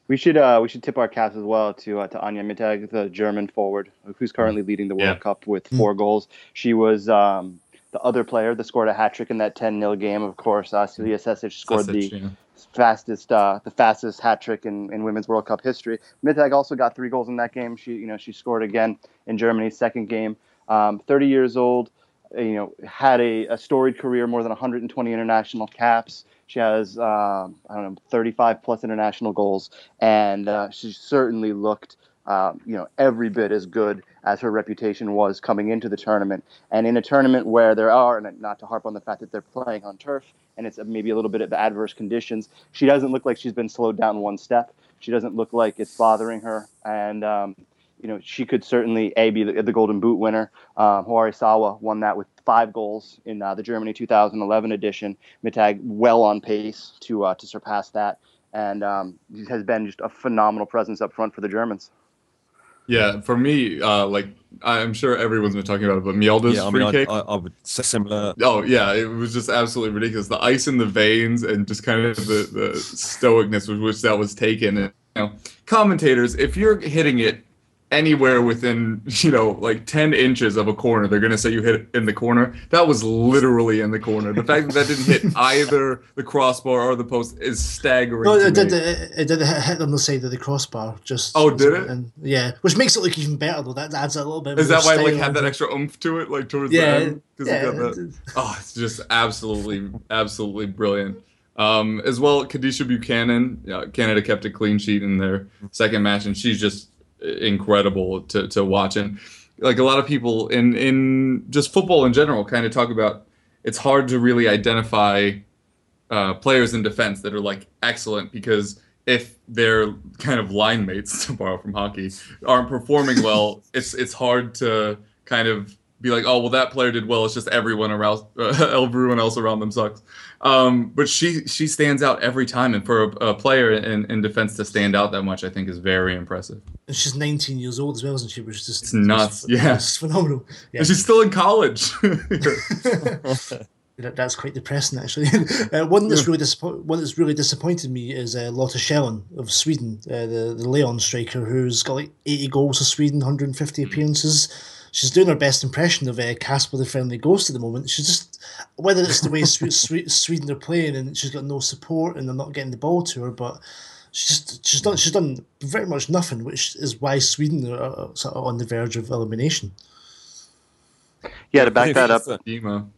We should uh, we should tip our caps as well to uh, to Anja Mittag, the German forward, who's currently leading the World Yeah. Cup with four goals. She was um, the other player that scored a hat trick in that 10 0 game. Of course, uh, Celia Sasic scored Sasic, the yeah. fastest uh, the fastest hat trick in, in women's World Cup history. Mittag also got three goals in that game. She you know she scored again in Germany's second game. Um, 30 years old, uh, you know had a, a storied career, more than 120 international caps. She has um I don't know 35 plus international goals, and uh, she certainly looked. Uh, you know, every bit as good as her reputation was coming into the tournament. And in a tournament where there are, and not to harp on the fact that they're playing on turf and it's maybe a little bit of adverse conditions, she doesn't look like she's been slowed down one step. She doesn't look like it's bothering her. And, um, you know, she could certainly, A, be the, the Golden Boot winner. Um, Sawa won that with five goals in uh, the Germany 2011 edition. Mittag well on pace to, uh, to surpass that. And um, has been just a phenomenal presence up front for the Germans. Yeah, for me, uh, like I'm sure everyone's been talking about it, but Mjelde's yeah, I free mean, kick. I, I would say similar. Oh yeah, it was just absolutely ridiculous. The ice in the veins and just kind of the, the stoicness with which that was taken. And, you know, commentators, if you're hitting it anywhere within (laughs) you know like 10 inches of a corner, they're gonna say you hit it in the corner. That was literally in the corner. The fact that that didn't hit (laughs) either the crossbar or the post is staggering. No, it did, it, it did hit on the side of the crossbar. Just Oh, did it? And, yeah, which makes it look even better though. That adds a little bit. Is that why it, like had that extra oomph to it, like towards Yeah, the end? 'Cause it yeah, got that- Oh, it's just absolutely, absolutely brilliant. Um, as well, Kadeisha Buchanan, yeah, Canada kept a clean sheet in their second match, and she's just incredible to, to watch. And like a lot of people in in just football in general, kind of talk about it's hard to really identify uh, players in defense that are like excellent because if their kind of line mates, (laughs) to borrow from hockey, aren't performing well, (laughs) it's it's hard to kind of be like, oh well, that player did well. It's just everyone around, uh, (laughs) everyone else around them sucks. Um, but she she stands out every time, and for a, a player in, in defense to stand out that much, I think is very impressive. And she's 19 years old as well, isn't she? Which is just It's nuts, yeah. it's phenomenal. Yeah. And she's still in college. (laughs) That- That's quite depressing, actually. (laughs) uh, one that's really disappoint- one that's really disappointed me is uh, Lotta Schelin of Sweden, uh, the the Lyon striker, who's got like eighty goals for Sweden, one hundred and fifty appearances. She's doing her best impression of uh, Casper the Friendly Ghost at the moment. She's just whether it's the way Swe- (laughs) Swe- Sweden are playing and she's got no support and they're not getting the ball to her, but she's just she's done she's done very much nothing, which is why Sweden are uh, sort of on the verge of elimination. Yeah, to back that up, Miedema,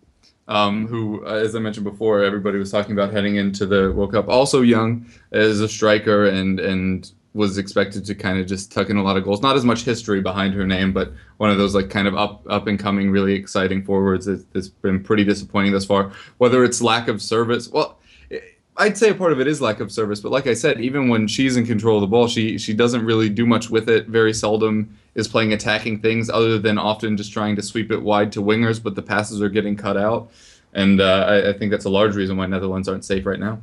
um, who, uh, as I mentioned before, everybody was talking about heading into the World Cup. Also young as a striker and and was expected to kind of just tuck in a lot of goals. Not as much history behind her name, but one of those like kind of up up and coming, really exciting forwards. It's, it's been pretty disappointing thus far. Whether it's lack of service, well. I'd say a part of it is lack of service, but like I said, even when she's in control of the ball, she she doesn't really do much with it. Very seldom is playing attacking things, other than often just trying to sweep it wide to wingers, but the passes are getting cut out, and uh, I, I think that's a large reason why Netherlands aren't safe right now.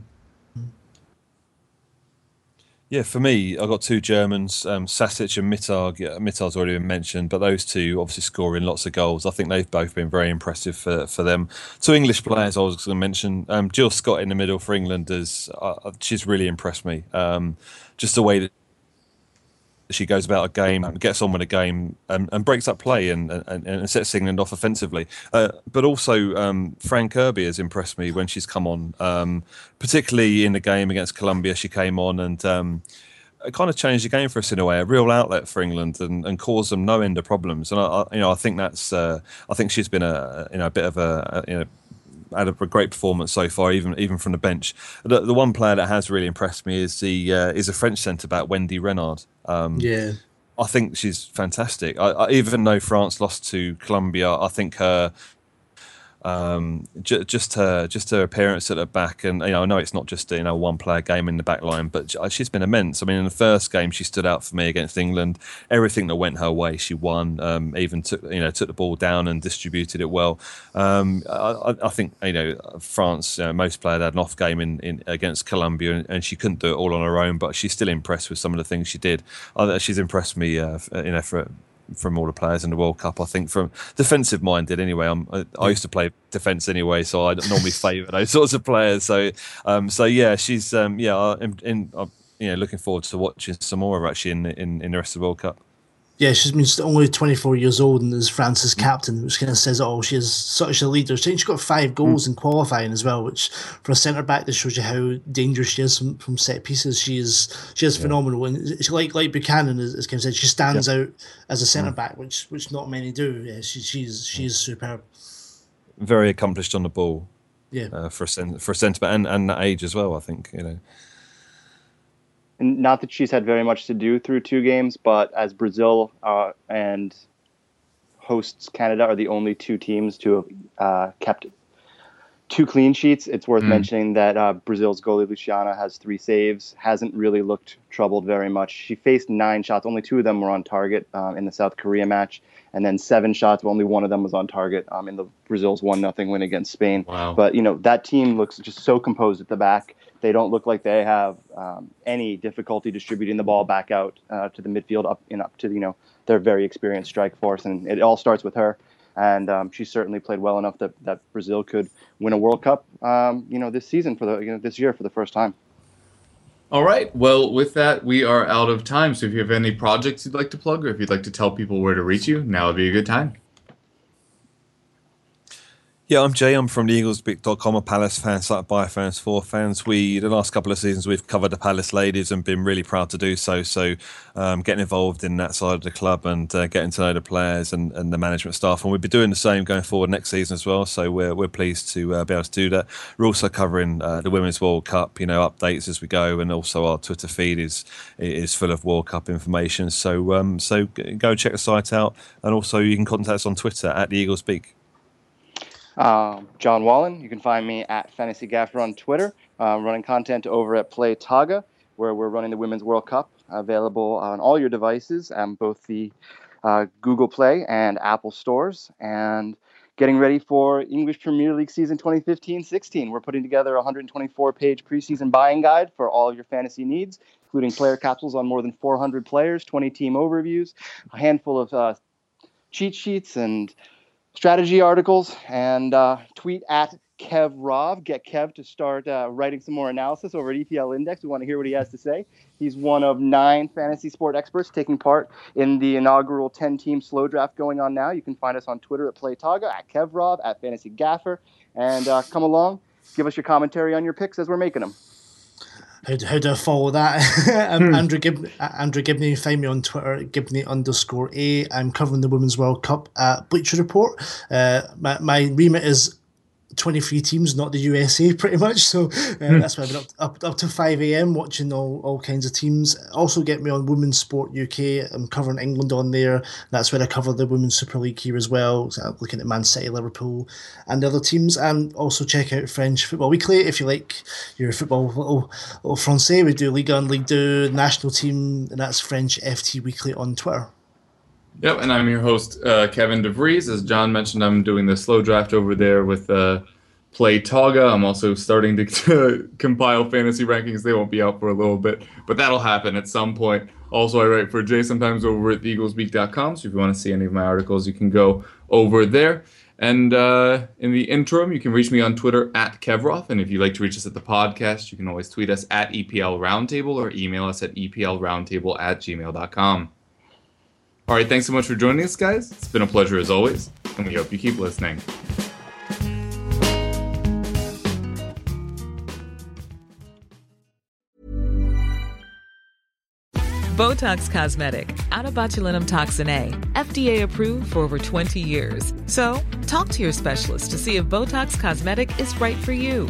Yeah, for me, I got two Germans, um, Sasic and Mittag. Yeah, Mittag's already been mentioned, but those two obviously scoring lots of goals. I think they've both been very impressive for, for them. Two English players I was going to mention. Um, Jill Scott in the middle for England is uh, she's really impressed me. Um, just the way that she goes about a game, gets on with a game, and, and breaks up play and, and, and, sets England off offensively. Uh, but also, um, Fran Kirby has impressed me when she's come on, um, particularly in the game against Colombia. She came on and um, kind of changed the game for us in a way, a real outlet for England, and, and caused them no end of problems. And I, I you know, I think that's, uh, I think she's been a, you know, a bit of a, you know had a great performance so far, even even from the bench. The, the one player that has really impressed me is the uh, is a French centre back, Wendie Renard. Um, yeah, I think she's fantastic. I, I, even though France lost to Colombia, I think her um, just her just her appearance at the back, and you know, I know it's not just you know one player game in the back line, but she's been immense. I mean, in the first game, she stood out for me against England. Everything that went her way, she won. Um, even took you know took the ball down and distributed it well. Um, I, I, think you know France. You know, most players had an off game in, in against Colombia, and, and, she couldn't do it all on her own. But she's still impressed with some of the things she did. she's impressed me, uh, you know, for from all the players in the World Cup. I think from defensive minded anyway. I'm, I, I used to play defence anyway, so I normally favour those (laughs) sorts of players. So um, so yeah, she's um, yeah, in, in, I'm, you know looking forward to watching some more actually in, in in the rest of the World Cup yeah, she's been only 24 years old and is France's captain, which kind of says, oh, she is such a leader. She's got five goals mm. in qualifying as well, which for a centre back, that shows you how dangerous she is from, from set pieces. She is she is yeah. phenomenal, and she, like like Buchanan, as, as Kim said, she stands yeah. out as a centre back, which which not many do. Yeah, she, she's she's superb. Very accomplished on the ball. Yeah, uh, for a for a centre back and and that age as well. I think you know not that she's had very much to do through two games, but as Brazil uh, and hosts Canada are the only two teams to have uh, kept two clean sheets. It's worth mm. mentioning that uh, Brazil's goalie Luciana has three saves, hasn't really looked troubled very much. She faced nine shots, only two of them were on target um, in the South Korea match, and then seven shots, only one of them was on target um, in the Brazil's one nothing win against Spain. Wow. But you know that team looks just so composed at the back. They don't look like they have um, any difficulty distributing the ball back out uh, to the midfield, up and up to you know their very experienced strike force, and it all starts with her. And um, she certainly played well enough that, that Brazil could win a World Cup, um, you know, this season for the you know, this year for the first time. All right. Well, with that, we are out of time. So if you have any projects you'd like to plug, or if you'd like to tell people where to reach you, now would be a good time. Yeah, I'm Jay. I'm from the theeaglesbeak.com, a Palace fan site by fans for fans. We, the last couple of seasons, we've covered the Palace ladies and been really proud to do so. So, um, getting involved in that side of the club and uh, getting to know the players and, and the management staff. And we'll be doing the same going forward next season as well. So, we're, we're pleased to uh, be able to do that. We're also covering uh, the Women's World Cup, you know, updates as we go. And also, our Twitter feed is is full of World Cup information. So, um, so go check the site out. And also, you can contact us on Twitter at the Eagles. Um, John Wallen. You can find me at Fantasy Gaffer on Twitter, uh, running content over at Play Taga, where we're running the Women's World Cup, available on all your devices, both the uh, Google Play and Apple stores, and getting ready for English Premier League season 2015-16. We're putting together a 124-page preseason buying guide for all of your fantasy needs, including player capsules on more than 400 players, 20 team overviews, a handful of uh, cheat sheets, and strategy articles and uh, tweet at Kev Rov. Get Kev to start uh, writing some more analysis over at EPL Index. We want to hear what he has to say. He's one of nine fantasy sport experts taking part in the inaugural 10 team slow draft going on now. You can find us on Twitter at PlayTaga, at KevRov, at Fantasy Gaffer, and uh, come along, give us your commentary on your picks as we're making them how do, how do I follow that? (laughs) um, hmm. Andrew Gib- Andrew Gibney, find me on Twitter, Gibney underscore A. I'm covering the Women's World Cup at Bleacher Report. Uh, my, my remit is 23 teams, not the USA, (laughs) pretty much. So uh, mm. that's why I've been up, up, up to 5 a.m. watching all, all kinds of teams. Also, get me on Women's Sport UK. I'm covering England on there. That's where I cover the Women's Super League here as well. So I'm looking at Man City, Liverpool, and other teams. And also check out French Football Weekly if you like your football little, little Francais. We do Ligue 1, Ligue 2, national team, and that's French FT Weekly on Twitter. Yep, and I'm your host, uh, Kevin DeVries. As John mentioned, I'm doing the slow draft over there with uh, Play Taga. I'm also starting to, (laughs) to, compile fantasy rankings. They won't be out for a little bit, but that'll happen at some point. Also, I write for Jay sometimes over at theeaglesbeak.com. So if you want to see any of my articles, you can go over there. And uh, in the interim, you can reach me on Twitter at KevRov. And if you'd like to reach us at the podcast, you can always tweet us at EPL Roundtable or email us at EPLRoundtable at gmail.com. All right, thanks so much for joining us, guys. It's been a pleasure as always, and we hope you keep listening. Botox Cosmetic, out of botulinum toxin A, FDA approved for over 20 years. So, talk to your specialist to see if Botox Cosmetic is right for you.